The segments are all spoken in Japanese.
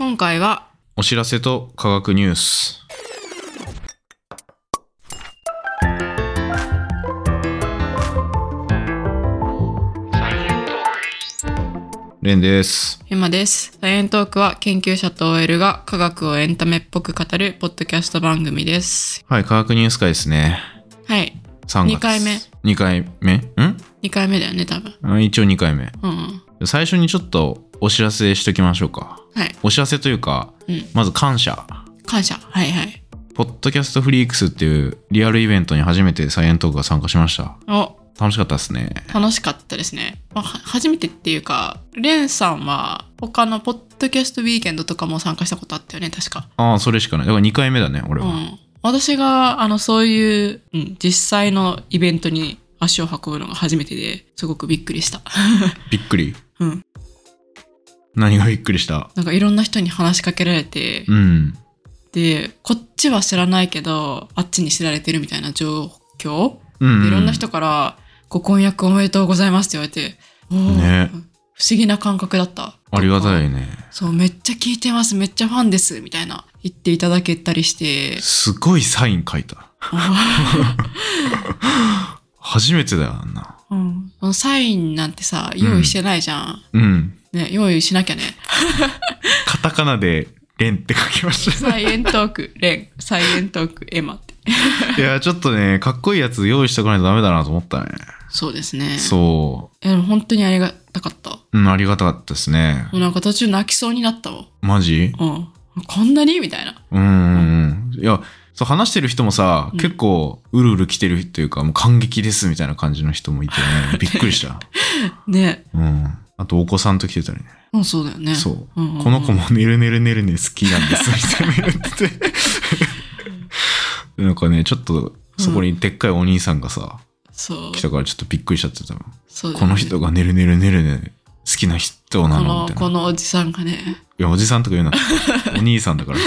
今回はお知らせと科学ニュース。レンです。エマです。サイエントークは研究者と OL が科学をエンタメっぽく語るポッドキャスト番組です。はい、科学ニュース会ですね。はい。3月。二回目。2回目？ん？2回目だよね、多分。あ一応2回目。うんうん。最初にちょっとお知らせしときましょうか。はい。お知らせというか、うん。まず感謝。感謝。はいはい。ポッドキャストフリークスっていうリアルイベントに初めてサイエントークが参加しました。お、楽しかったですね。楽しかったですね。まあ、は初めてっていうか、レンさんは他のポッドキャストウィーケンドとかも参加したことあったよね、確か。ああ、それしかない。だから2回目だね、俺は。うん。私が、あの、そういう、うん、実際のイベントに足を運ぶのが初めてですごくびっくりした。びっくり？うん。何がびっくりした？なんかいろんな人に話しかけられて、うん。で、こっちは知らないけど、あっちに知られてるみたいな状況、うん、でいろんな人から、ご婚約おめでとうございますって言われて、ね不思議な感覚だった。ありがたい。いね。そう、めっちゃ聞いてます、めっちゃファンです、みたいな言っていただけたりして、すごいサイン書いた。あ 初めてだよ、あんな。ーうん、サインなんてさ、用意してないじゃん。うん。ね、用意しなきゃね。カタカナで、レンって書きましサイエントーク、レン、サイエントーク、エマって。た。いや、ちょっとね、かっこいいやつ用意しとかないとダメだなと思ったね。そうですね。そえでも本当にありがたかった。う。うん、ありがたかったですね。もうなんか途中泣きそうになったわ。マジ？うん。こんなに？みたいな。うんうんうん。いや、そう話してる人もさ、うん結構、うるうる来てるというか、もう感激ですみたいな感じの人もいてね、びっくりした。ね。うん。あと、お子さんと来てたりね。うん、そうだよね。そう。んんんこの子もねるねるねるね好きなんです、みたいな言ってて。なんかね、ちょっと、そこにでっかいお兄さんがさ、そう。来たからちょっとびっくりしちゃってたの。ねこの人がねるねるねるね好きな人なこのみたいな。の、このおじさんがね。いや、おじさんとか言うな。お兄さんだから。い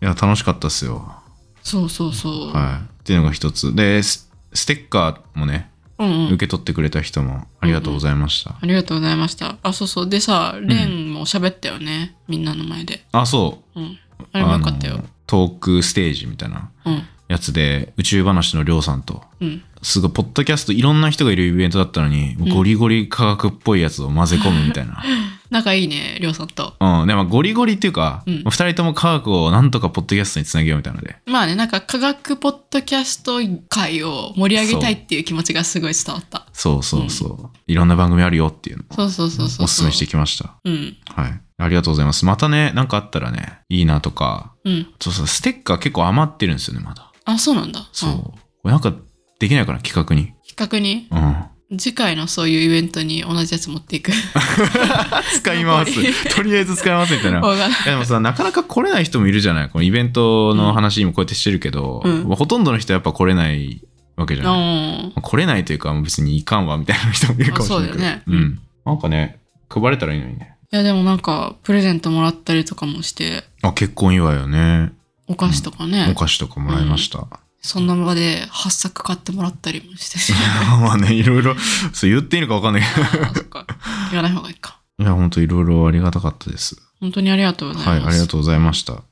や、楽しかったっすよ。そうそうそう。はい。っていうのが一つ。で、スステッカーもね、うんうん受。け取ってくれた人もありがとうございました。ありがとうございました。あ、そうそう。でさ、レンも喋ったよね。みんなの前で。あ、そう。うん。あれもよかったよ。トークステージみたいなうん。やつで、宇宙話のりょうさんと、うん。すごい、ポッドキャスト、いろんな人がいるイベントだったのに、ゴリゴリ科学っぽいやつを混ぜ込むみたいな。仲いいね、りょうさんと。うん。でも、ゴリゴリっていうか、うん二人とも科学をなんとかポッドキャストにつなげようみたいなので。まあね、なんか科学ポッドキャスト界を盛り上げたいっていう気持ちがすごい伝わった。そうそうそう。いろんな番組あるよっていうのをそうそうそうそう。おすすめしてきました。うん。はい。ありがとうございます。またね、なんかあったらね、いいなとか。うん。そうそう、ステッカー結構余ってるんですよね、まだ。あ、そうなんだ。そう。んこれなんかできないかな、企画に。企画に？うん。次回のそういうイベントに同じやつ持っていく。使います。とりあえず使いますみたいな。でもさ、なかなか来れない人もいるじゃないこのイベントの話今こうやってしてるけど、うんまあほとんどの人はやっぱ来れないわけじゃない。うん。まあ来れないというか、もう別にいかんわみたいな人もいるかもしれないけど。あそうだよねうん。なんかね、配れたらいいのにね。いやでもなんか、プレゼントもらったりとかもして、あ、結婚祝いよね。お菓子とかね、お菓子とかもらいました。そんな場で8作買ってもらったりもしてし。まあね、いろいろ、そう言っていいのか分かんないけど。あそっか。言わない方がいいか。いや、本当いろいろありがたかったです。本当にありがとうございます。はい、ありがとうございました。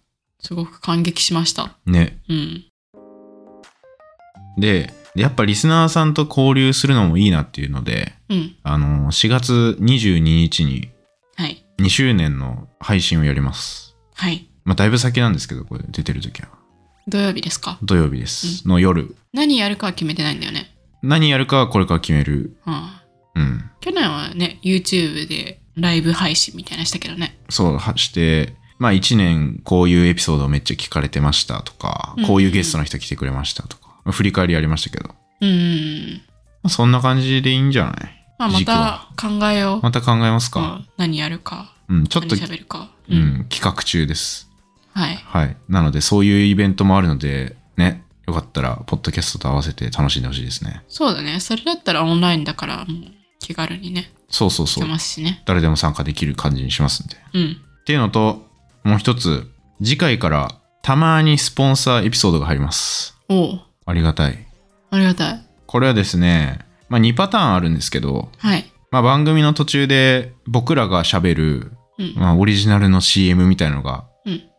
すごく感激しました。ね。うん。で、やっぱリスナーさんと交流するのもいいなっていうので、うん。あの、4月22日にはい。2周年の配信をやります。はい。まあ、だいぶ先なんですけど、これ出てる時は。土曜日ですか？土曜日です。の夜。何やるかは決めてないんだよね。何やるかはこれから決める。うん。うん。去年はね、YouTube でライブ配信みたいなのしたけどね。そうはして、まあ1年こういうエピソードをめっちゃ聞かれてましたとかうん、こういうゲストの人来てくれましたとか、まあ振り返りやりましたけど、まうん。あ、そんな感じでいいんじゃない？まあま軸はた考えよう。また考えますか、うん何やるか。うん、ちょっと、何喋るか。う。ん、企画中です。はい。はい。なので、そういうイベントもあるので、ね、よかったら、ポッドキャストと合わせて楽しんでほしいですね。そうだね。それだったらオンラインだから、もう気軽にね、そうそうそう。ますしね。誰でも参加できる感じにしますんで。っうん。ていうのと、もう一つ、次回からたまにスポンサーエピソードが入ります。おうありがたい。ありがたい。これはですね、まあ2パターンあるんですけど、はい。まあ番組の途中で僕らが喋るうん。まあ、オリジナルの CM みたいなのがうん。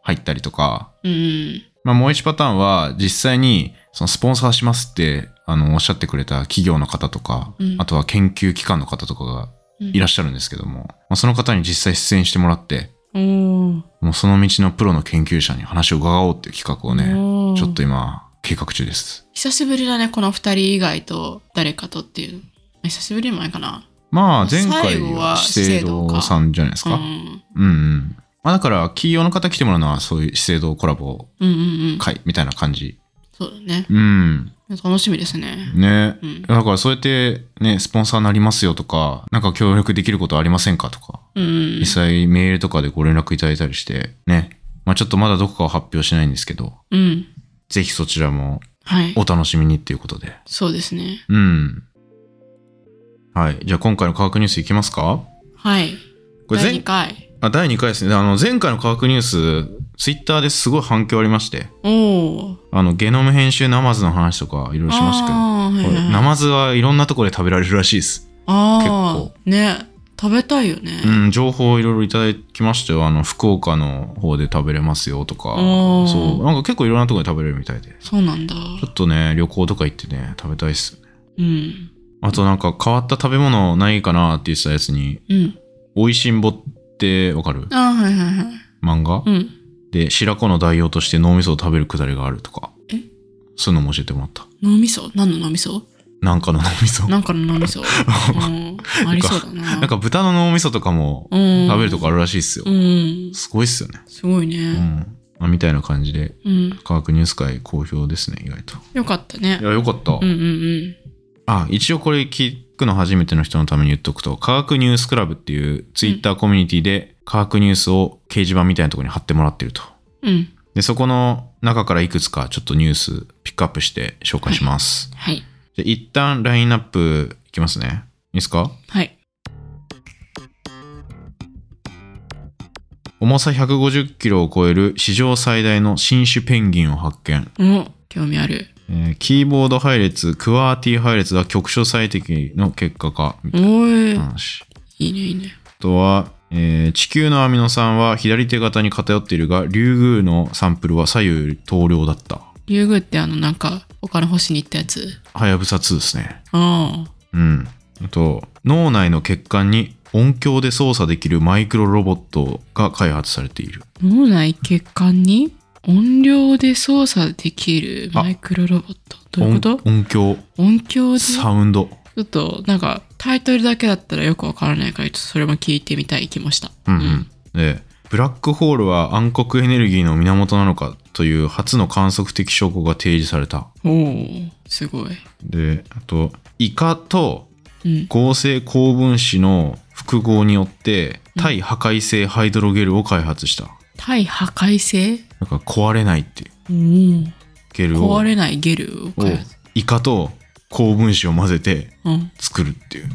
入ったりとか、うん。まあ、もう一パターンは実際にそのスポンサーしますってあのおっしゃってくれた企業の方とか、うん。あとは研究機関の方とかがうん。いらっしゃるんですけども、まあ、その方に実際出演してもらってもうその道のプロの研究者に話を伺おうっていう企画をねちょっと今計画中です。久しぶりだね、この二人以外と誰かとっていう。久しぶりでもないかな。まあ前回は資生堂さんじゃないですか、うん。うんうんまあだから企業の方来てもらうのはそういう資生堂コラボうんうんうん。会みたいな感じそうだね。うん楽しみですね。ね、うんだからそうやってねスポンサーになりますよとかなんか協力できることありませんかとかうんうん実。際メールとかでご連絡いただいたりしてねまあちょっとまだどこかは発表しないんですけどうん。ぜひそちらもはい。お楽しみにっていうことでそうですね。うんはいじゃあ今回の科学ニュースいきますか？はい。第これ前2回。あ第2回ですねあの前回の科学ニュースツイッターですごい反響ありましておお。あのゲノム編集ナマズの話とかいろいろしましたけどナマズはいろんなところで食べられるらしいですあ結あ。ね。食べたいよね。うん、情報いろいろいただきましたよ。あの、福岡の方で食べれますよとか。そう。なんか結構いろんなところで食べれるみたいで。そうなんだ。ちょっとね、旅行とか行ってね、食べたいっすよね。うん。あとなんか変わった食べ物ないかなって言ってたやつに、うん。美味しんぼってわかる？ああ、はいはいはい。漫画、うん。で、白子の代用として脳みそを食べるくだりがあるとか。え？そういうのも教えてもらった。脳みそ？何の脳みそ？なんかの脳みそ。なんかの脳みそ？うん。ありそうだな。なんか豚の脳みそとかもうん、食べるとこあるらしいっすよ。うん。すごいっすよね。すごいうね。ん。まあ、みたいな感じで、うん。科学ニュース会好評ですね、意外と。よかったねい。や、よかった。うんうんうん。あ、一応これ聞くの初めての人のために言っとくと、科学ニュースクラブっていうツイッターコミュニティで科学ニュースを掲示板みたいなところに貼ってもらってると。うん。で、そこの中からいくつかちょっとニュースピックアップして紹介します。はい。じゃあ一旦ラインナップいきますね。いいですか？はい。重さ150キロを超える史上最大の新種ペンギンを発見。お興味ある。えーキーボード配列、クワーティ配列が局所最適の結果か。みたいな。話。いいねいいね。あとは、えー地球のアミノ酸は左手型に偏っているが、リュウグウのサンプルは左右等量だった。竜宮ってあのなんか他の星に行ったやつ？はやぶさ2ですね。ああ。うん。あと、脳内の血管に音響で操作できるマイクロロボットが開発されている。脳内血管に？音量で操作できるマイクロロボット。どういうこと？音音響、音響で？ちサウンド。ょっとなんかタイトルだけだったらよくわからないからちょっとそれも聞いてみたい気もした。うんうん。で、ブラックホールは暗黒エネルギーの源なのかという初の観測的証拠が提示された。おおすごい。で、あと、イカとうん。合成高分子の複合によって対破壊性ハイドロゲルを開発した。対破壊性？なんか壊れないっていううん。ゲルを壊れないゲルをを開発イカと高分子を混ぜてうん。作るっていう。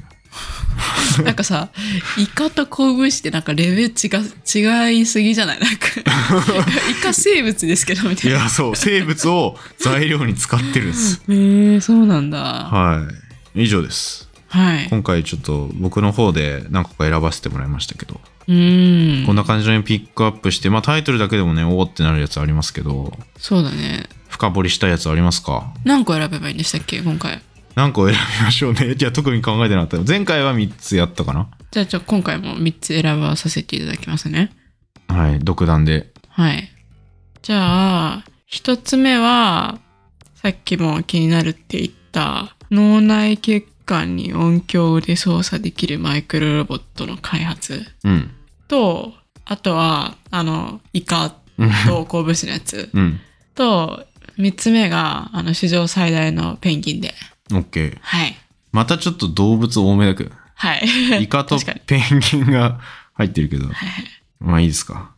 なんかさ、イカと高分子ってなんかレベル違違いすぎじゃない？なんか、イカ生物ですけどみたいな。いや、そう、生物を材料に使ってるんです。へえー、そうなんだ。はい。以上です。はい。今回ちょっと僕の方で何個か選ばせてもらいましたけど。こんな感じのピックアップして、まあタイトルだけでもね、おおってなるやつありますけど、そうだね。深掘りしたいやつありますか？何個選べばいいんでしたっけ？今回。何個選びましょうね。じゃあ特に考えてなかった。前回は3つやったかな？じゃあ、ちょ、今回も3つ選ばさせていただきますね。はい。独断で。はい。じゃあ、1つ目は、さっきも気になるって言った、脳内血管に音響で操作できるマイクロロボットの開発うん。と、あとは、あの、イカうん。と鉱物のやつうん。と、3つ目が、あの、史上最大のペンギンで。オッケー。はい。またちょっと動物多めだけど。はい。イカと。ペンギンが入ってるけど。はいはい。まあいいですか。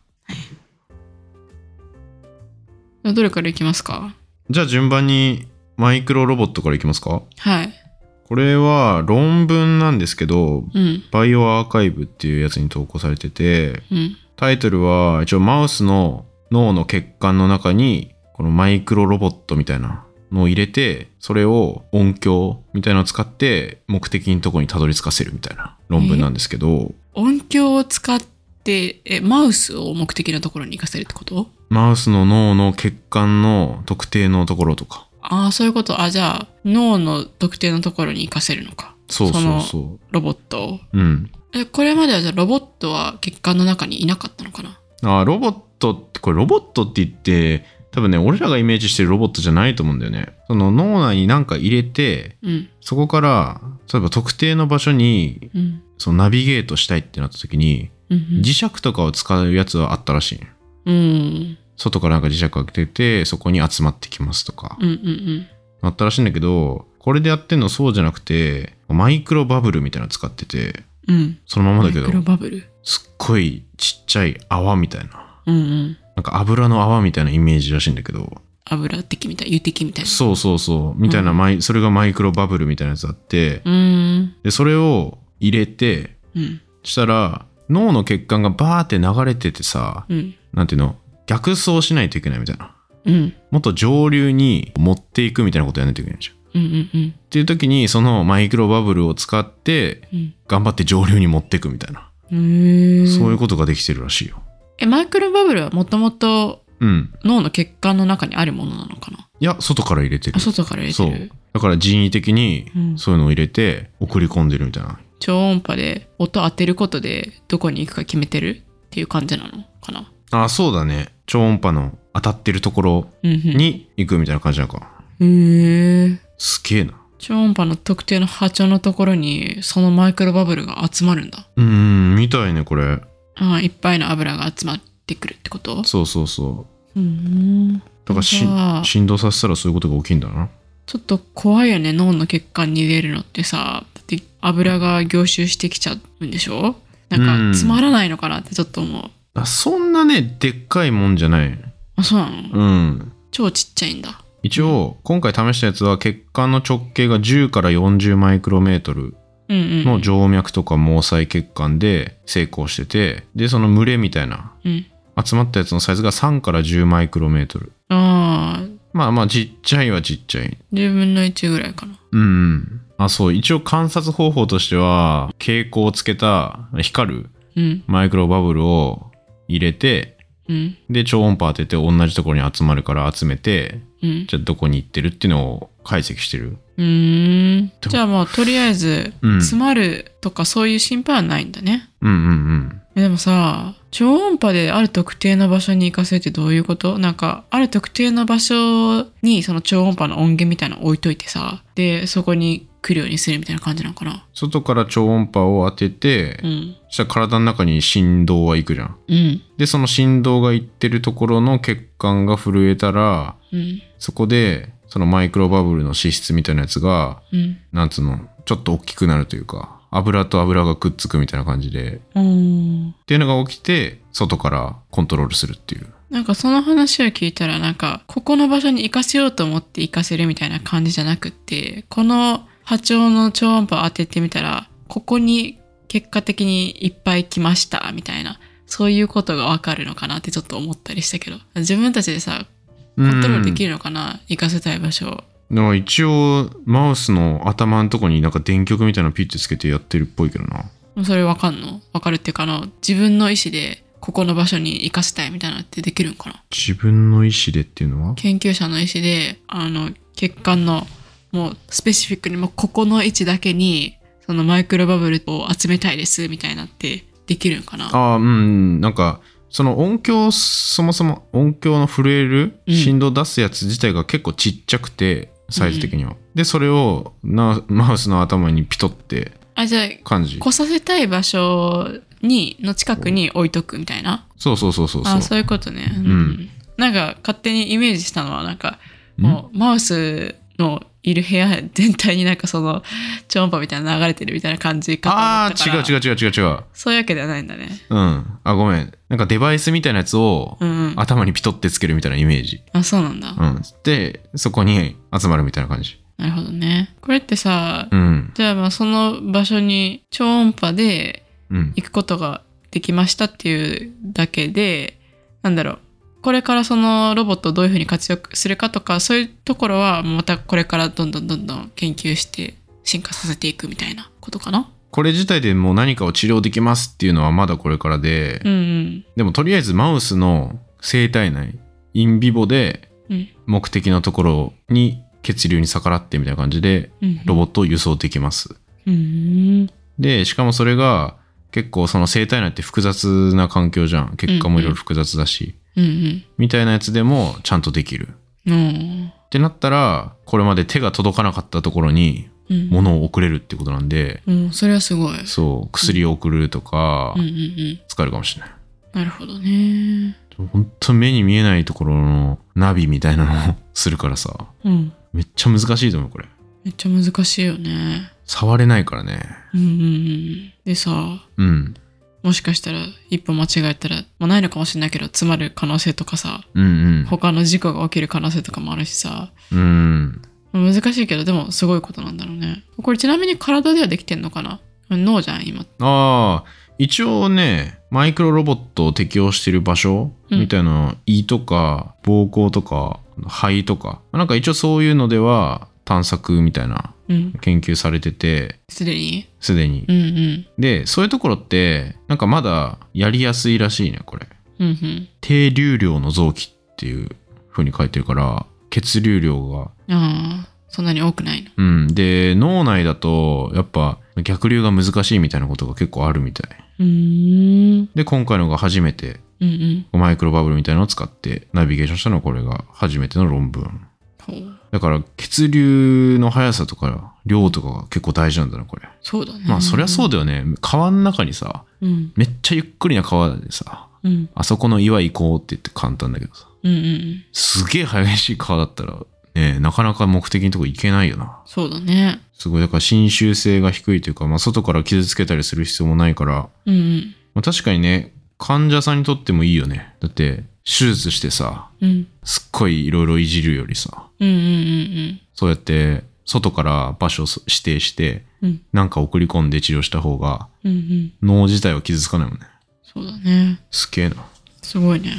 どれからいきますか？じゃあ順番にマイクロロボットからいきますか？はい。これは論文なんですけど、うん。バイオアーカイブっていうやつに投稿されてて、うん。タイトルは一応マウスの脳の血管の中にこのマイクロロボットみたいなのを入れて、それを音響みたいなのを使って目的のとこにたどり着かせるみたいな論文なんですけど、音響を使って、え、マウスを目的のところに行かせるってこと？マウスの脳の血管の特定のところとか。ああ、そういうこと。あ、じゃあ、脳の特定のところに行かせるのか。そうそうのそロボットを。う。うん。え、これまではじゃあロボットは血管の中にいなかったのかな？あロボットって、これロボットって言って、多分ね、俺らがイメージしてるロボットじゃないと思うんだよね。その脳内に何か入れて、うん。そこから、例えば特定の場所に、うん。そのナビゲートしたいってなった時に、うん。磁石とかを使うやつはあったらしい。うん。外からなんか磁石を開けて、そこに集まってきますとか。うん。うん。あったらしいんだけど、これでやってんのそうじゃなくて、マイクロバブルみたいなの使ってて、うん。そのままだけどマイク、ロバブル？すっごいちっちゃい泡みたいな。うんうん。なんか油の泡みたいなイメージらしいんだけど、油的みたい、油的みたいな。そうそうそう、みたいなマイ、それがマイクロバブルみたいなやつあって、うーん。で、それを入れて、うん。したら、脳の血管がバーって流れててさ、うん。なんていうの、逆走しないといけないみたいな。うん。もっと上流に持っていくみたいなことやらないといけないじゃん。っうんうんうん。ていう時に、そのマイクロバブルを使って、うん。頑張って上流に持っていくみたいな。へーそういうことができてるらしいよ。え、マイクロバブルはもともとうん。脳の血管の中にあるものなのかな？いや、外から入れてるあ、。外から入れそうてる。。だから人為的にうんそういうのを入れて送り込んでるみたいな。超音波で音当てることでどこに行くか決めてるっていう感じなのかな？あ、そうだね。超音波の当たってるところ。に行くみたいな感じなのか。へーすげえな。超音波の特定の波長のところにそのマイクロバブルが集まるんだ。うーん、みたいね、これ。ああいっぱいの油が集まってくるってこと？そうそうそう。うん。だからし振動させたらそういうことが起きるんだな。ちょっと怖いよね脳の血管に入れるのってさだって油が凝集してきちゃうんでしょ？なんかつまらないのかなってちょっと思う。あそんなね、でっかいもんじゃない。あそうなの、うん。超ちっちゃいんだ。一応、今回試したやつは血管の直径が10から40マイクロメートルうんうん。の静脈とか毛細血管で成功してて、で、その群れみたいな、うん。集まったやつのサイズが3から10マイクロメートル。ああ、まあまあ、ちっちゃいはちっちゃい。10分の1ぐらいかな。うんうん。あ、そう。一応観察方法としては、蛍光をつけた光るうん。マイクロバブルを入れて、うん。で、超音波当てて同じところに集まるから集めて、うん。じゃあどこに行ってるっていうのを解析してる。うーん。じゃあもうとりあえず、うん詰まるとかそういう心配はないんだね。うんうんうん。えでもさ、超音波である特定の場所に行かせるってどういうこと？なんか、ある特定の場所にその超音波の音源みたいなの置いといてさ、で、そこに来るようにするみたいな感じなのかな外から超音波を当てて、うん。そしたら体の中に振動は行くじゃん。うん。で、その振動が行ってるところの血管が震えたら、うん。そこで、そのマイクロバブルの脂質みたいなやつが、うん。なんつうの、ちょっと大きくなるというか、油と油がくっつくみたいな感じで。っていうのが起きて、外からコントロールするっていう。なんかその話を聞いたらなんかここの場所に行かせようと思って行かせるみたいな感じじゃなくってこの波長の超音波を当ててみたらここに結果的にいっぱい来ましたみたいなそういうことがわかるのかなってちょっと思ったりしたけど自分たちでさコントロールできるのかな行かせたい場所。をだから一応、マウスの頭のとこになんか電極みたいなのピッてつけてやってるっぽいけどな。それわかんの？わかるっていうかあの自分の意思でここの場所に行かせたいみたいなのってできるんかな？自分の意思でっていうのは？研究者の意思であの血管のもうスペシフィックにもうここの位置だけにそのマイクロバブルを集めたいですみたいなってできるんかな？ああ、うん、なんか、その音響、そもそも音響の震えるうん振動出すやつ自体が結構ちっちゃくて、サイズ的には。で、それをなマウスの頭にピトってあじゃあ感じ。来させたい場所にの近くに置いとくみたいな？そうそうそうそうそう。あそういうことね、うん。ん。なんか勝手にイメージしたのはなんかもうマウスのいる部屋全体になんかその超音波みたいなの流れてるみたいな感じかああ、違う違う違う違う違う。そういうわけではないんだねうん。あ、ごめん。なんかデバイスみたいなやつをうんうん頭にピトってつけるみたいなイメージ。あそうなんだ、うん。で、そこに集まるみたいな感じ。なるほどねこれってさ、うん。じゃあまあその場所に超音波でうん。行くことができましたっていうだけでなんだろうこれからそのロボットをどういうふうに活用するかとかそういうところはまたこれからどんどんどんどん研究して進化させていくみたいなことかな？これ自体でもう何かを治療できますっていうのはまだこれからで、うんうんでもとりあえずマウスの生体内インビボでうん目的のところに血流に逆らってみたいな感じでうんロボットを輸送できます。うん。でしかもそれが結構その生体内って複雑な環境じゃん。結果もいろいろ複雑だし、うんみたいなやつでもちゃんとできる。うんうんってなったらこれまで手が届かなかったところにうん。物を送れるってことなんで、うんそれはすごい。そう薬を送るとかうんうんうん使えるかもしれない。なるほどね。本当目に見えないところのナビみたいなのを するからさうん。めっちゃ難しいと思うこれ。めっちゃ難しいよね。触れないからね。うんうんうん。でさうんもしかしたら一歩間違えたら、まあ、ないのかもしれないけど詰まる可能性とかさうん他の事故が起きる可能性とかもあるしさ。うん。うん難しいけどでもすごいことなんだろうね。これちなみに体ではできてんのかな？脳じゃん今。ああ一応ねマイクロロボットを適用してる場所うん。みたいな、胃とか膀胱とか肺とか。なんか一応そういうのでは探索みたいなうん。研究されてて。すでに？すでに。うんうん。でそういうところってなんかまだやりやすいらしいねこれ。うんうん。低流量の臓器っていう風に書いてるから血流量が。ああそんなに多くないの？うん。で脳内だとやっぱ逆流が難しいみたいなことが結構あるみたい。で今回のが初めてうんうん。マイクロバブルみたいなのを使ってナビゲーションしたのはこれが初めての論文だから血流の速さとか量とかが結構大事なんだなこれ。そうだね。まあそりゃそうだよね。川の中にさうん。めっちゃゆっくりな川でさうん。あそこの岩行こうって言って簡単だけどさうんうんうん。すげえ激しい川だったらねなかなか目的のとこ行けないよな。そうだね。すごい。だから侵襲性が低いというか、まあ、外から傷つけたりする必要もないから、うんうん。まあ、確かにね患者さんにとってもいいよね。だって手術してさうん。すっごいいろいろいじるよりさうんうんうんそうやって外から場所を指定してうん。なんか送り込んで治療した方がうんうん。脳自体は傷つかないもんね。そうだね。すげえな。すごいね。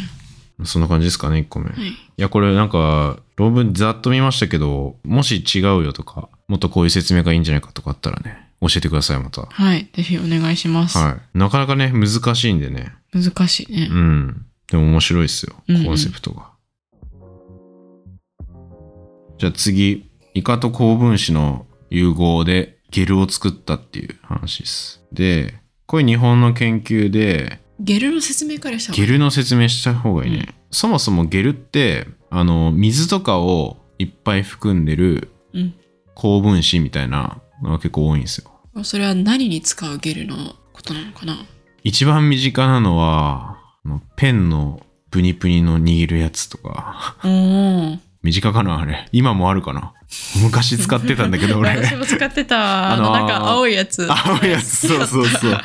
そんな感じですかね1個目、い。はいやこれなんか論文ざっと見ましたけどもし違うよとかもっとこういう説明がいいんじゃないかとかあったらね教えてくださいまた。はい。ぜひお願いします、はい。なかなかね難しいんでね。難しいね。うんでも面白いですようんうん。コンセプトが、じゃあ次イカと高分子の融合でゲルを作ったっていう話です。でこれ日本の研究でゲルの説明からした方がいい。ゲルの説明した方がいいね、うん。そもそもゲルってあの水とかをいっぱい含んでるうん。高分子みたいなのが結構多いんですよ。それは何に使うゲルのことなのかな？一番身近なのはペンのプニプニの握るやつとか。おー身近かなあれ。今もあるかな。昔使ってたんだけど俺。私も使ってた。あのあのーなんか青いやつ。青いやつそうそうそう。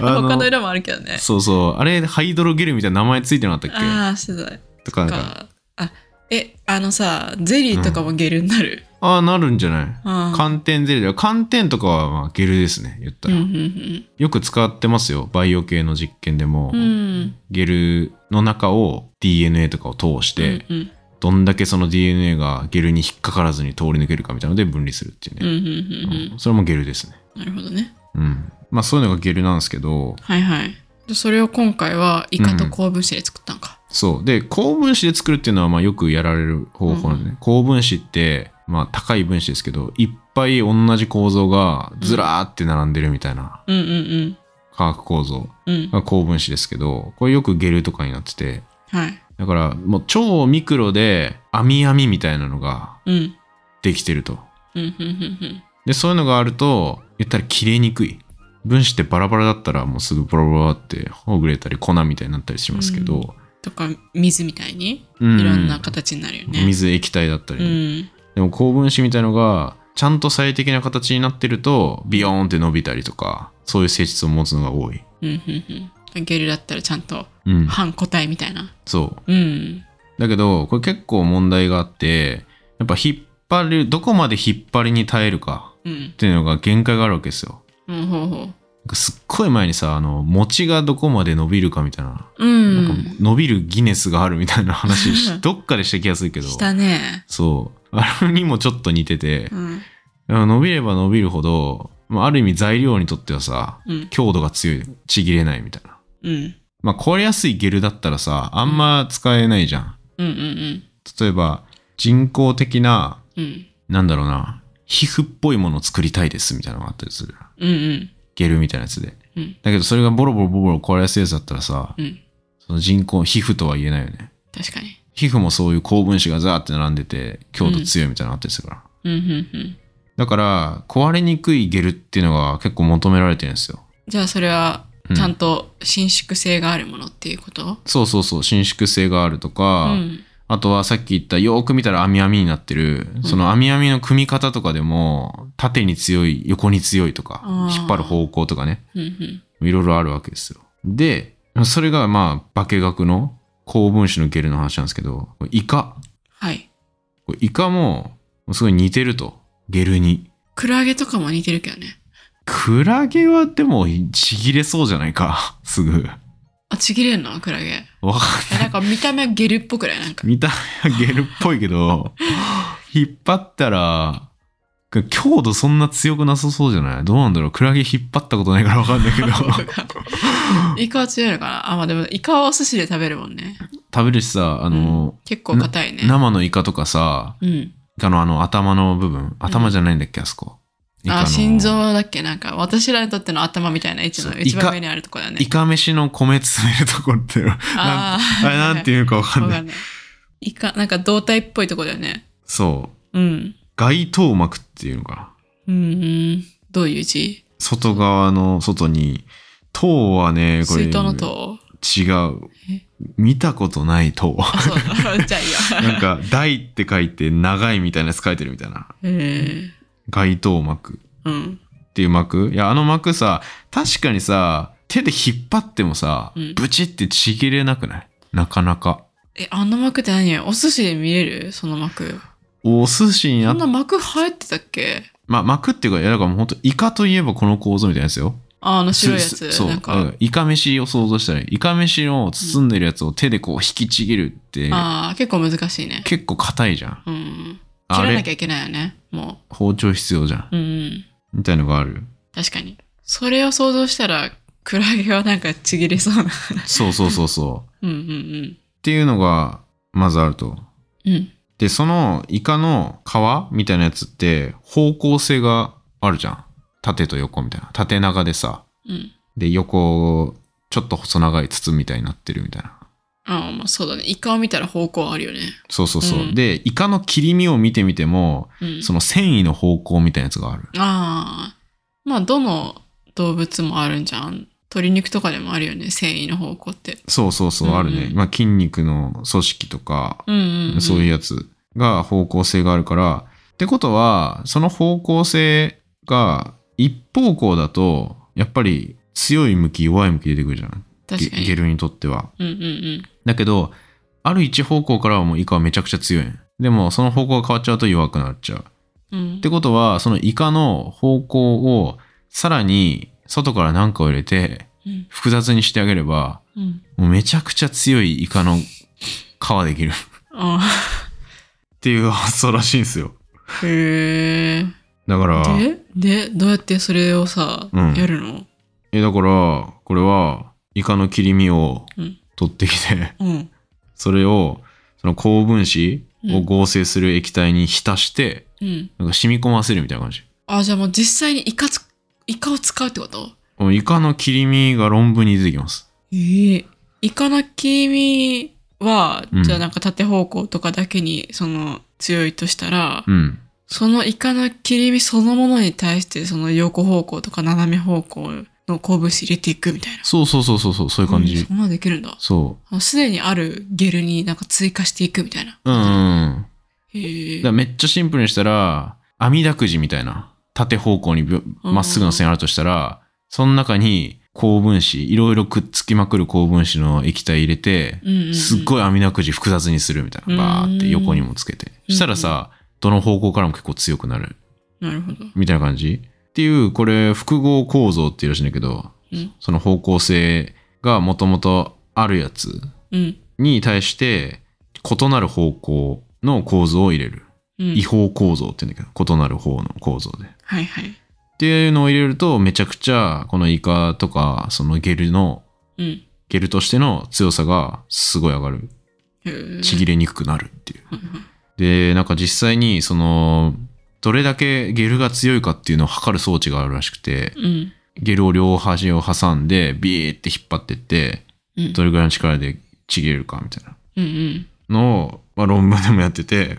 他の色もあるけどね。そうそう。あれハイドロゲルみたいな名前ついてなかったっけ？ああしてたとかなんか。か。あえあのさゼリーとかもゲルになる、ああなるんじゃない？うん。寒天ゼリーだ。よ寒天とかはまあゲルですね言ったら、うんうんよく使ってますよバイオ系の実験でも、うん。うんゲルの中を DNA とかを通して、うんうん。どんだけその DNA がゲルに引っかからずに通り抜けるかみたいなので分離するっていううんうんね、うん。うん。それもゲルですね。なるほどね。うん。まあそういうのがゲルなんですけど。はいはい。でそれを今回はイカと高分子で作ったんか、そう。で高分子で作るっていうのはまあよくやられる方法なんでね、高分子ってまあ高い分子ですけどいっぱい同じ構造がずらーって並んでるみたいなうん、うんうん化学構造うん。が高分子ですけどこれよくゲルとかになっててはい。だからもう超ミクロで網網みたいなのがうん。できてると。うんうんうんうん。でそういうのがあると言ったら切れにくい。分子ってバラバラだったらもうすぐボロボロってほぐれたり粉みたいになったりしますけど、とか水みたいにうん。いろんな形になるよね、水液体だったうり、んでも高分子みたいのがちゃんと最適な形になってるとビヨーンって伸びたりとかそういう性質を持つのが多い、うんうんうん。ゲルだったらちゃんとうん、半個体みたいな。そう。うん。だけどこれ結構問題があってやっぱ引っ張るどこまで引っ張りに耐えるかうん。っていうのが限界があるわけですよ。うんほうほなんかすっごい前にさあの餅がどこまで伸びるかみたいなううなんかん伸びるギネスがあるみたいな話し どっかでした気がするけど。したね。そうあれにもちょっと似ててうん伸びれば伸びるほどまあ、ある意味材料にとってはさ、うん。強度が強い。ちぎれないみたいな。うん。まあ、壊れやすいゲルだったらさ、あんま使えないじゃん。うんうん例えば、人工的な、うん。うん。なんだろうな、皮膚っぽいものを作りたいですみたいなのがあったりする。うんうん。ゲルみたいなやつで。うん。だけど、それがボロボロボロボロ壊れやすいやつだったらさ、うん。その人工、皮膚とは言えないよね。確かに。皮膚もそういう高分子がザーって並んでて、強度強いみたいなのあったりするから。うんうんうん。だから、壊れにくいゲルっていうのが結構求められてるんですよ。じゃあそれはうんちゃんと伸縮性があるものっていうこと、そうそうそう、伸縮性があるとか、うん。あとはさっき言ったよーく見たら網網になってる、その網網の組み方とかでも、縦に強い、横に強いとか引っ張る方向とかね、うんうん。いろいろあるわけですよ。で、それがまあ、化学の高分子のゲルの話なんですけど、イカ。はい。これイカも、すごい似てると。ゲルに。クラゲとかも似てるけどね。クラゲはでもちぎれそうじゃないか。すぐ。あ、ちぎれんの？クラゲ。わかんえ、なんか見た目はゲルっぽくない？なんか。見た目はゲルっぽいけど、引っ張ったら、強度そんな強くなさそうじゃないどうなんだろうクラゲ引っ張ったことないからわかんないけど。イカは強いのかなあ、まあでもイカはお寿司で食べるもんね。食べるしさ、あの、結構硬いね。生のイカとかさ、うん。イカのあの頭の部分、頭じゃないんだっけ、あそこ。あ、心臓だっけなんか私らにとっての頭みたいな位置の一番上にあるとこだよねイ。カ飯の米詰めるところって、あーあれなんていうかわかんない。わかんない。イカ、なんか胴体っぽいとこだよね。そう。うん。外頭膜っていうのかな。うんうん。どういう字？外側の外に、塔はね、これ。水筒の塔違うえ。見たことない塔。あ、そうだ。じゃあいいよ。なんか、大って書いて長いみたいなやつ書いてるみたいな。え外頭膜ー、うん。っていう膜いや、あの膜さ、確かにさ、手で引っ張ってもさ、うんブチってちぎれなくない？なかなか。え、あの幕って何？お寿司で見れる？その幕。お寿司にあんな幕入ってたっけ？まあ、膜っていうか、いや、だからもう本当イカといえばこの構造みたいなやつよ。あ、あの白いやつ。すそう。なんか、うんイカ飯を想像したら、イカ飯を包んでるやつを手でこう引きちぎるって、ああ、結構難しいね。結構硬いじゃん。うん。切らなきゃいけないよね。も包丁必要じゃん。う。うんうん。みたいのがある。確かに。それを想像したら、クラゲはなんかちぎれそうな。そうそうそうそう。うんうんっていうのが、まずあると。うん。うん。で、そのイカの皮みたいなやつって方向性があるじゃん。縦と横みたいな。縦長でさ。うん。で、横、ちょっと細長い筒みたいになってるみたいな。ああ、まあそうだね。イカを見たら方向あるよね。そうそうそう。うんで、イカの切り身を見てみても、うん。その繊維の方向みたいなやつがある。ああ。まあ、どの動物もあるんじゃん。鶏肉とかでもあるよね。繊維の方向って。そうそうそう、うんうんあるね。まあ筋肉の組織とか、うんうん、うん。そういうやつが方向性があるから、ってことは、その方向性が一方向だと、やっぱり強い向き、弱い向き出てくるじゃん。確かに。ゲゲルにとっては。うんうんうん。だけど、ある一方向からはもうイカはめちゃくちゃ強いね。でも、その方向が変わっちゃうと弱くなっちゃう。うんってことは、そのイカの方向をさらに外から何かを入れてうん複雑にしてあげれば、うん。もうめちゃくちゃ強いイカの皮できる。あっていう発想らしいんですよ。あ。へえ。だから、でで、どうやってそれをさ、うんやるの？え、だから、これは、イカの切り身をうん取ってきて、うん。それを、その高分子を合成する液体に浸して、うん。なんか染み込ませるみたいな感じ。あ、じゃあもう実際にイカつ、イカを使うってこと？このイカの切り身が論文に出てきます。ええイカの切り身は、うんじゃあなんか縦方向とかだけにその強いとしたら、うん。そのイカの切り身そのものに対してその横方向とか斜め方向の鉱物入れていくみたいな。そうそうそうそうそう、そういう感じ。うんそんなのできるんだ。そあのすでにあるゲルになんか追加していくみたいな。う。うんうん。へえだからめっちゃシンプルにしたら、網だくじみたいな、縦方向にまっすぐの線あるとしたら、その中に高分子、いろいろくっつきまくる高分子の液体入れて、うんうんうんすっごい網だくじ複雑にするみたいな。バーって横にもつけて。うんしたらさ、どの方向からも結構強くなる。なるほど。みたいな感じっていう、これ複合構造っていうらしいんだけど、うん。その方向性がもともとあるやつうん。に対して、異なる方向の構造を入れる。うん。違法構造って言うんだけど、異なる方の構造で。っはいはい。っていうのを入れるとめちゃくちゃこのイカとかそのゲルのうん。ゲルとしての強さがすごい上がるへーちぎれにくくなるっていうでなんか実際にそのどれだけゲルが強いかっていうのを測る装置があるらしくてうん。ゲルを両端を挟んでビーって引っ張ってってうん。どれぐらいの力でちぎれるかみたいなうんうん。のを、まあ、論文でもやってて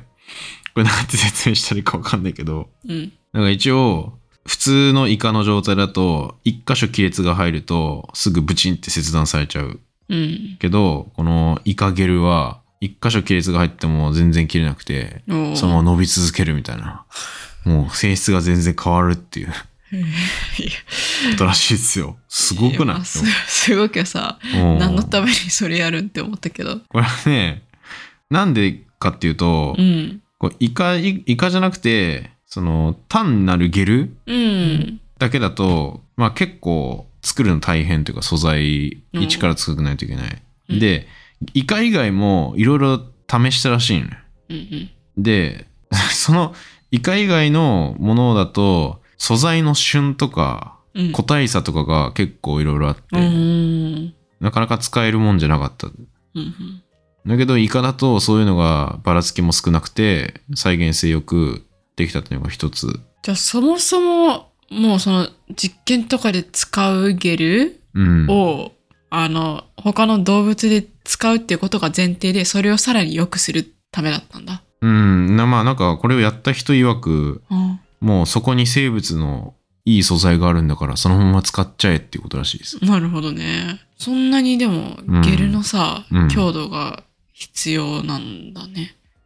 これなんて説明したらいいかわかんないけど。うん。なんか一応普通のイカの状態だと一箇所亀裂が入るとすぐブチンって切断されちゃう。うん。けどこのイカゲルは一箇所亀裂が入っても全然切れなくてそのまま伸び続けるみたいな。もう性質が全然変わるっていう。ことらしいですよ。すごくないやまあすすごくさ、うん。何のためにそれやるんって思ったけど。これはねなんでかっていうと、うん。こうイカイイカじゃなくてその単なるゲルうん。だけだと、まあ結構作るの大変というか素材うん一から作らないといけない。うんで、イカ以外もいろいろ試したらしいのね。うんうん。で、そのイカ以外のものだと素材の旬とかうん。個体差とかが結構いろいろあって、うん。なかなか使えるもんじゃなかった。うんうん。だけどイカだとそういうのがばらつきも少なくて再現性よくできたっていうのが一つ。じゃあそもそも、もうその実験とかで使うゲルうん。を、あの、他の動物で使うっていうことが前提で、それをさらに良くするためだったんだ。うん。なまあなんかこれをやった人曰くうん。もうそこに生物のいい素材があるんだからそのまま使っちゃえっていうことらしいです。なるほどね。そんなにでもうんゲルのさ、うん強度が必要なんだね。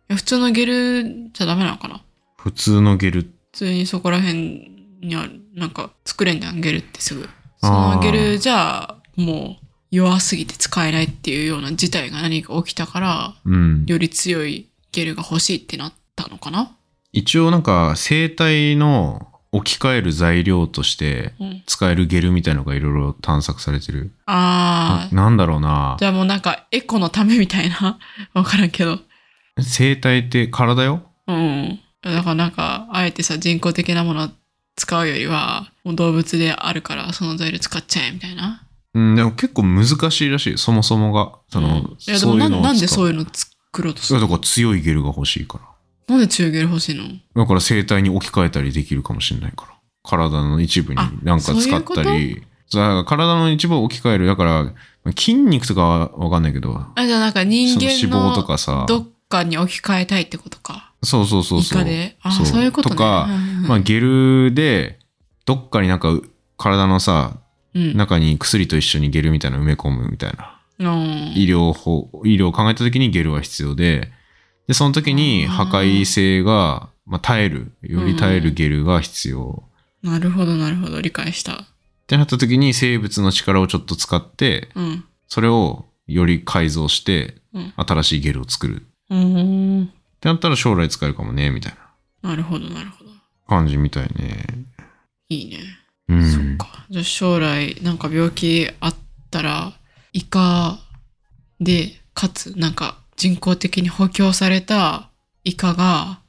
いや普通のゲルじゃダメなのかな？普通のゲル。普通にそこら辺にある、なんか作れんじゃん、ゲルってすぐ。そのゲルじゃもう弱すぎて使えないっていうような事態が何か起きたから、うん。より強いゲルが欲しいってなったのかな？一応なんか生体の置き換える材料としてうん。使えるゲルみたいのがいろいろ探索されてる。ああ。なんだろうなじ。ゃあもうなんかエコのためみたいな わからんけど。生体って体よ？うん。だからなんか、あえてさ、人工的なものを使うよりは、もう動物であるから、その材料使っちゃえ、みたいな。うん、でも結構難しいらしいよそもそもが。その、うんいやでもなそういうのをなんでそういうの作ろうとすだるから強いゲルが欲しいから。なんで強いゲル欲しいの？だから生体に置き換えたりできるかもしれないから。体の一部にあなんか使ったり。そうだから体の一部を置き換える。だから、筋肉とかはわかんないけど、あ、じゃあなんか人その間脂肪とのかさ。どっかに置き換えたいってことか。そうそうそうそう。で？あ、そそうういうことね。とか、まあゲルで、どっかになんか体のさ、うん。中に薬と一緒にゲルみたいなの埋め込むみたいな。うん医療法、医療を考えた時にゲルは必要で、で、その時に破壊性が、まあ、耐える、より耐えるゲルが必要。なるほど、なるほど。理解した。ってなった時に生物の力をちょっと使って、うん。それをより改造してうん、新しいゲルを作る。っうーん。てなったら将来使えるかもね、みたいななるほど、なるほど。感じみたいね。いいね。うん。そっか。じゃあ将来、なんか病気あったら、イカで、かつ、なんか人工的に補強されたイカが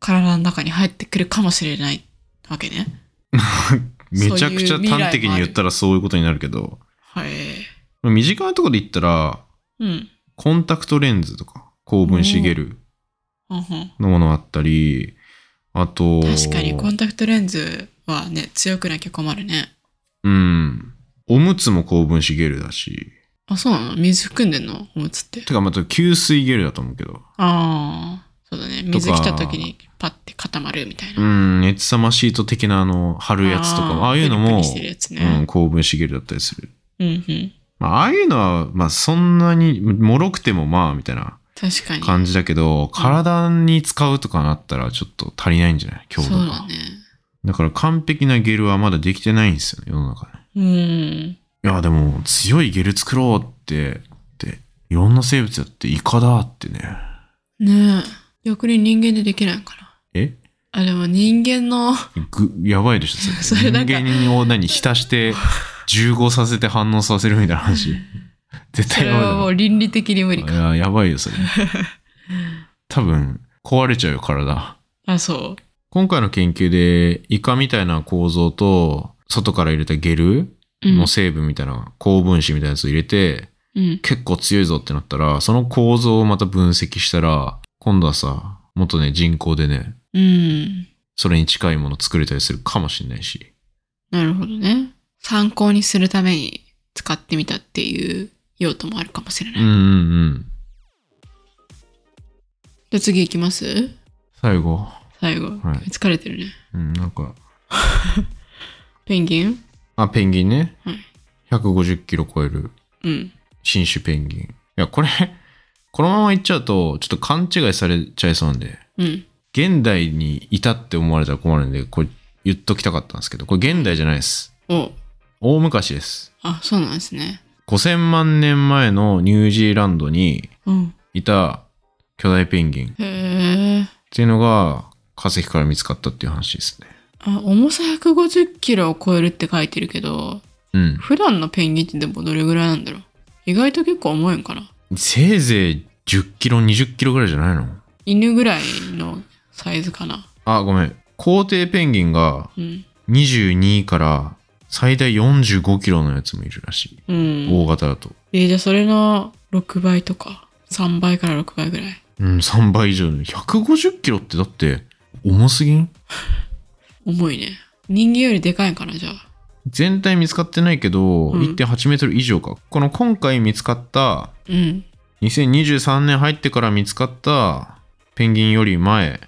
体の中に入ってくるかもしれないわけね。めちゃくちゃ端的に言ったらそういうことになるけど、はい。身近なところで言ったら、うん。コンタクトレンズとか、高分子ゲルのものあったり、あと、確かにコンタクトレンズはね、強くなきゃ困るね。うん。おむつも高分子ゲルだし、あ、そうなの？水含んでんの？おむつって。てかまた吸水ゲルだと思うけど、ああ、そうだね。水来た時にパッて固まるみたいな。うん、熱さまシート的なあの、貼るやつとかも、ああいうのもプリプリしてるやつうん、ね。高分子ゲルだったりする。うんうん。まあ、ああいうのは、まあ、そんなに、もろくてもまあ、みたいな確かに。感じだけど、体に使うとかなったらちょっと足りないんじゃない？強度が。そうだね。だから完璧なゲルはまだできてないんですよね、世の中で。うん。いや、でも、強いゲル作ろうって、って、いろんな生物やってイカだってね。ねえ。逆に人間でできないのかな。え？あ、でも人間の、ぐ、やばいでしょ、それ。そ人間を何、浸して、重合させて反応させるみたいな話。絶そ対やばいもう倫理的に無理か。いや、やばいよ、それ。多分、壊れちゃうよ、体。あ、そう？今回の研究でイカみたいな構造と外から入れたゲルうんの成分みたいな高分子みたいなやつを入れてうん。結構強いぞってなったらその構造をまた分析したら今度はさもっとね人工でねうん。それに近いもの作れたりするかもしれないしなるほどね。参考にするために使ってみたっていう用途もあるかもしれない。うんうんうんじゃあ次行きます？最後最後。はい疲れてるね。うんなんか ペンギン？あペンギンねはい。150キロ超えるうん。新種ペンギンいやこれ このまま言っちゃうとちょっと勘違いされちゃいそうなんでうん。現代にいたって思われたら困るんで、これ言っときたかったんですけど、これ現代じゃないです。お大昔です。あ、そうなんですね。5000万年前のニュージーランドにうん。いた巨大ペンギンっへえ。ていうのが化石から見つかったっていう話ですね。あ、重さ150キロを超えるって書いてるけど、うん。普段のペンギンってでもどれぐらいなんだろう？意外と結構重いんかな？せいぜい10キロ、20キロぐらいじゃないの？犬ぐらいのサイズかなあ、ごめん。皇帝ペンギンがうん。22から最大45キロのやつもいるらしい。うん。大型だと。えーじゃあそれの6倍とか、3倍から6倍ぐらい？うん、3倍以上で。150キロってだって重すぎん？重いね。人間よりでかいんかな、じゃあ。全体見つかってないけど、うん1.8メートル以上か。この今回見つかった、うん。2023年入ってから見つかったペンギンより前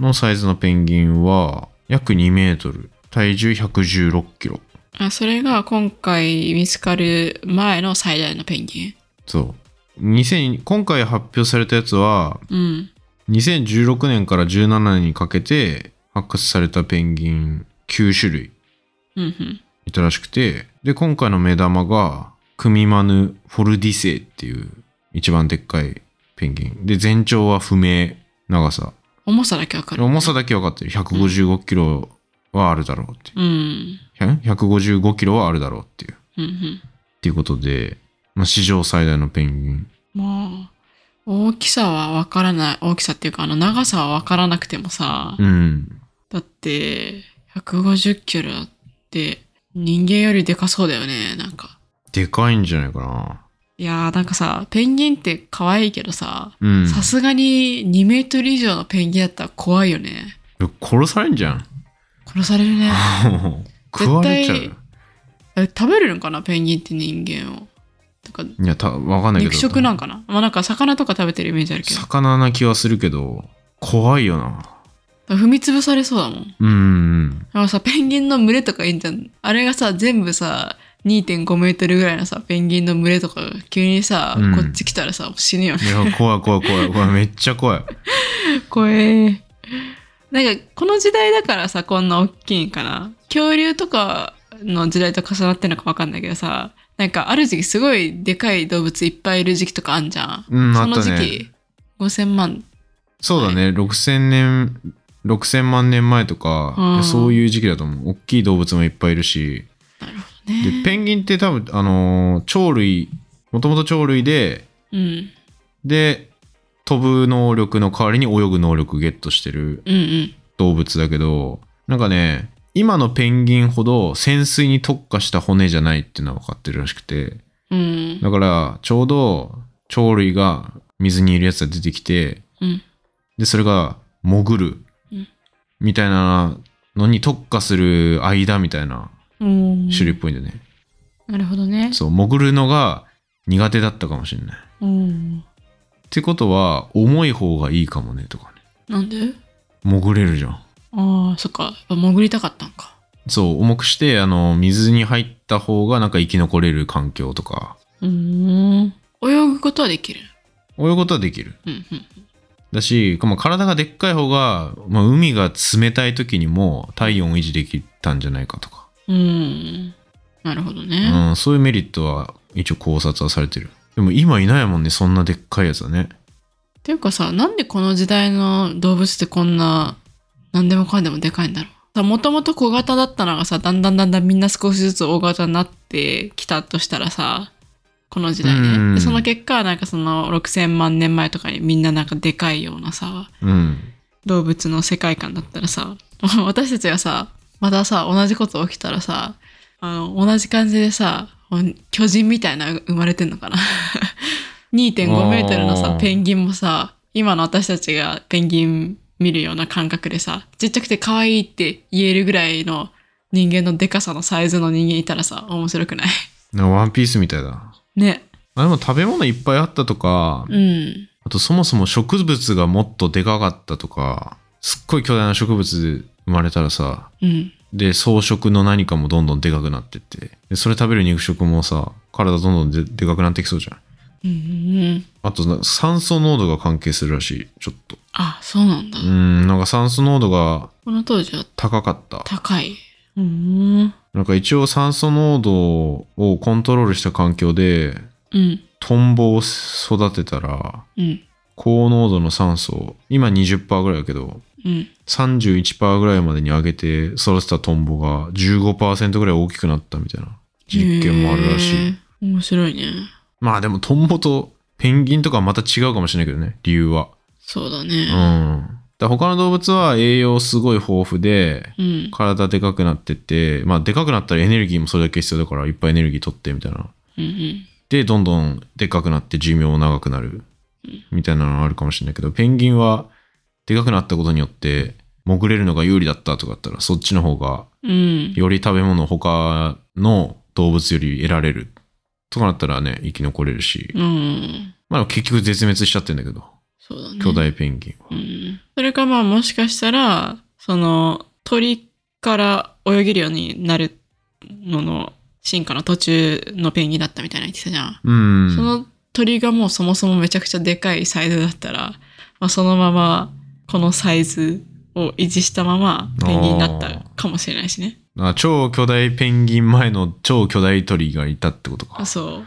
のサイズのペンギンは約2メートル。体重116キロ。あ、それが今回見つかる前の最大のペンギン？そう。2000今回発表されたやつは、うん。2016年から17年にかけて発掘されたペンギン9種類。いたらしくて、で、今回の目玉が、クミマヌ・フォルディセイっていう一番でっかいペンギン。で、全長は不明、長さ。重さだけわかる。重さだけ分かってる。155キロはあるだろうっていう。うん。155キロはあるだろうっていう。うんうん。っていうことで、まあ、史上最大のペンギン。まあ、大きさはわからない。大きさっていうか、あの、長さはわからなくてもさ、うん。だって、150キロって人間よりでかそうだよね、なんか。でかいんじゃないかな。いやーなんかさ、ペンギンって可愛いけどさ、うん。さすがに2メートル以上のペンギンだったら怖いよね。殺されんじゃん。殺されるね。食われちゃう。え食べれるんかなペンギンって人間を。とか、いや、た、わかんないけど。肉食なんかな？まあなんか魚とか食べてるイメージあるけど。魚な気はするけど、怖いよな。踏み潰されそうだもん。うんうん。だからさ、ペンギンの群れとかいいんじゃん。あれがさ、全部さ、2.5メートルぐらいのさ、ペンギンの群れとかが急にさ、うんこっち来たらさ、死ぬよね。いや、怖い怖い怖い怖い。めっちゃ怖い。怖え。なんか、この時代だからさ、こんな大きいんかな。恐竜とかの時代と重なってるのかわかんないけどさ、なんかある時期すごいでかい動物いっぱいいる時期とかあんじゃん。うん、あその。時期、5000万。そうだね。6000年、6000万年前とか、うんそういう時期だと思う。大きい動物もいっぱいいるし。なるほどね。で、ペンギンって多分、あのー鳥類、もともと鳥類で、うん。で、飛ぶ能力の代わりに泳ぐ能力ゲットしてるうんうん。動物だけど、なんかね、今のペンギンほど潜水に特化した骨じゃないっていうのは分かってるらしくて、うん。だからちょうど鳥類が水にいるやつが出てきて、うん。で、それが潜るうんみたいなのに特化する間みたいなうん種類っぽいんだよね。なるほどね。そう、潜るのが苦手だったかもしれない。っうん。てことは、重い方がいいかもねとかね。なんで？潜れるじゃん。ああ、そっか。潜りたかったんか。そう、重くして、あの、水に入った方がなんか生き残れる環境とか、うーん。泳ぐことはできる。泳ぐことはできる。うんうん。だし、まあ、体がでっかい方が、まあ、海が冷たい時にも体温を維持できたんじゃないかとか、うーん。なるほどね。うん、そういうメリットは一応考察はされてる。でも今いないもんね、そんなでっかいやつはね。っていうかさ、なんでこの時代の動物ってこんな、何でもかんでもでかいんだろう。さ、もともと小型だったのがさ、だんだんだんだんみんな少しずつ大型になってきたとしたらさ、この時代うんね。でその結果、なんかその6000万年前とかにみんななんかでかいようなさ、うん。動物の世界観だったらさ、私たちがさ、またさ、同じこと起きたらさ、あの、同じ感じでさ、巨人みたいな生まれてんのかな 2.5メートルのさペンギンもさ、今の私たちがペンギン見るような感覚でさ、ちっちゃくて可愛いって言えるぐらいの人間のデカさのサイズの人間いたらさ、面白くない？ワンピースみたいだ。ね。あでも食べ物いっぱいあったとか、うん。あとそもそも植物がもっとでかかったとか、すっごい巨大な植物で生まれたらさ、うん。で、草食の何かもどんどんでかくなってって、でそれ食べる肉食もさ、体どんどんででかくなってきそうじゃん。うん。あとな、酸素濃度が関係するらしい、ちょっと。あ、そうなんだ。うん、なんか酸素濃度がこの当時は高かった。高い。うん。なんか一応酸素濃度をコントロールした環境で、うん。トンボを育てたら、うん。高濃度の酸素、今20%ぐらいだけど、うん。31%ぐらいまでに上げて育てたトンボが15%ぐらい大きくなったみたいな実験もあるらしい。面白いね。まあでもトンボとペンギンとかはまた違うかもしれないけどね、理由は。そうだうん。ね。だ他の動物は栄養すごい豊富で、うん。体でかくなってって、まあでかくなったらエネルギーもそれだけ必要だからいっぱいエネルギー取ってみたいな。うん。うん。で、どんどんでかくなって寿命も長くなるみたいなのがあるかもしれないけど、ペンギンはでかくなったことによって潜れるのが有利だったとかだったら、そっちの方がうん。より食べ物を他の動物より得られるとかなったらね、生き残れるし、うん。まあ結局絶滅しちゃってんだけど、そうだね。巨大ペンギンは。うん。それかまあもしかしたら、その鳥から泳げるようになるのの進化の途中のペンギンだったみたいな言ってたじゃん。うん。その鳥がもうそもそもめちゃくちゃでかいサイズだったら、まあ、そのままこのサイズを維持したままペンギンになったかもしれないしね。あ超巨大ペンギン前の超巨大鳥がいたってことかあ。そう。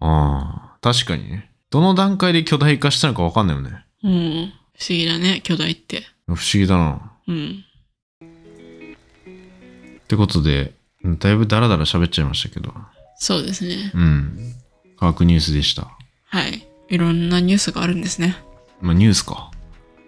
ああ、確かにね。どの段階で巨大化したのかわかんないよね。うん。不思議だね、巨大って。不思議だな。うん。ってことで、うんだいぶダラダラ喋っちゃいましたけど。そうですね。うん。科学ニュースでした。はい。いろんなニュースがあるんですね。まあニュースか。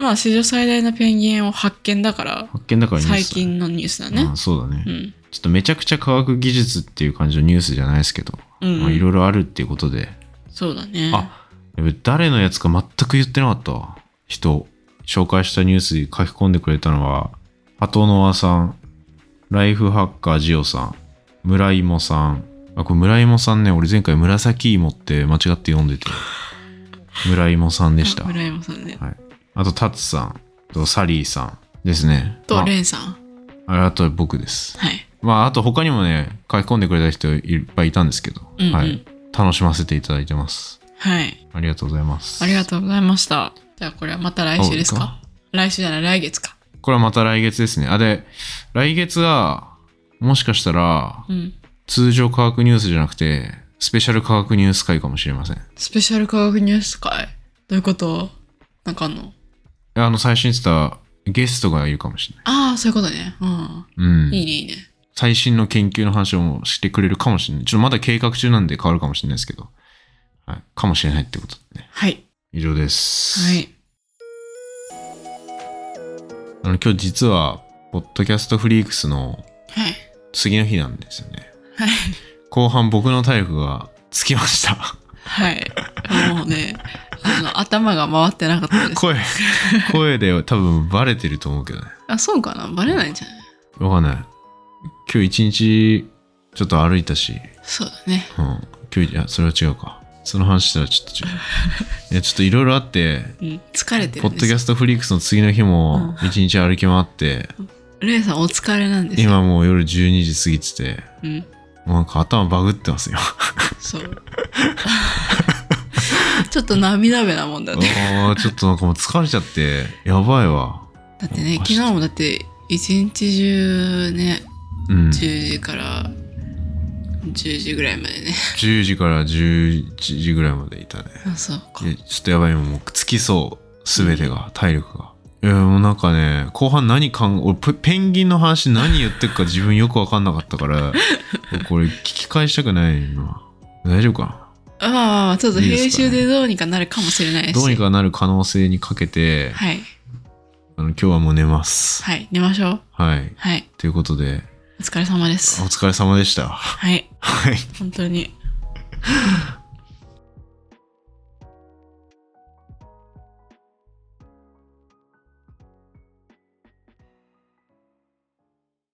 まあ史上最大のペンギンを発見だから、発見だからニュース。最近のニュースだねあ。そうだね、うん。ちょっとめちゃくちゃ科学技術っていう感じのニュースじゃないですけど、うんまあいろいろあるっていうことで。そうだね。あ、誰のやつか全く言ってなかったわ。人。紹介したニュースに書き込んでくれたのは、パトノアさん、ライフハッカージオさん、村芋さん。あ、これ村芋さんね、俺前回紫芋って間違って読んでて、村芋さんでした。村山さんね。はい。あと、タツさん、とサリーさんですね。と、あレンさん。あれあと僕です。はい。まあ、あと他にもね、書き込んでくれた人いっぱいいたんですけど、うんうんはい。楽しませていただいてます。はい。ありがとうございます。ありがとうございました。じゃあこれはまた来週ですあか？来週じゃない、来月か。これはまた来月ですね。あ、で、来月は、もしかしたら、うん。通常科学ニュースじゃなくて、スペシャル科学ニュース会かもしれません。いスペシャル科学ニュース会？どういうこと？なんかあんの？やあの、最初に言ってたゲストがいるかもしれない。ああ、そういうことね。うん。うん。いいね、いいね。最新の研究の話をしてくれるかもしれない。ちょっとまだ計画中なんで変わるかもしれないですけど。はい。かもしれないってことでね。はい。以上です。はい。あの、今日実は、ポッドキャストフリークスのはい。次の日なんですよね。はい。後半僕の体力がつきました。はい。もうね、頭が回ってなかったです。声、声で多分バレてると思うけどね。あ、そうかなバレないんじゃない？わかんない。今日一日ちょっと歩いたし、そうだね。うん。今日、いや、それは違うか。その話したらちょっと違う。いや、ちょっといろいろあって、うん。疲れてポッドキャ。ストフリークスの次の日も一日歩き回って、レイさんお疲れなんですよ。今もう夜12時過ぎてて、うん。もうなんか頭バグってますよ。そう。ちょっと涙目なもんだね。ああ、ちょっとなんかもう疲れちゃって、やばいわ。だってね、昨日もだって、一日中ね、うん。10時から10時ぐらいまでね。10時から11時ぐらいまでいたね。あ、そうかちょっとやばい、もう尽きそう。すべてが、体力が。いや、もうなんかね、後半何かん、俺ペ、ペンギンの話何言ってるか自分よくわかんなかったから、これ聞き返したくないな。大丈夫かあまあ、ちょっといいですかね編集でどうにかなるかもしれないし。などうにかなる可能性にかけて、はい。あの今日はもう寝ます。はい、寝ましょう。はい。はい。ということで、お疲れ様ですお。疲れ様でした。はい。はい。本当に。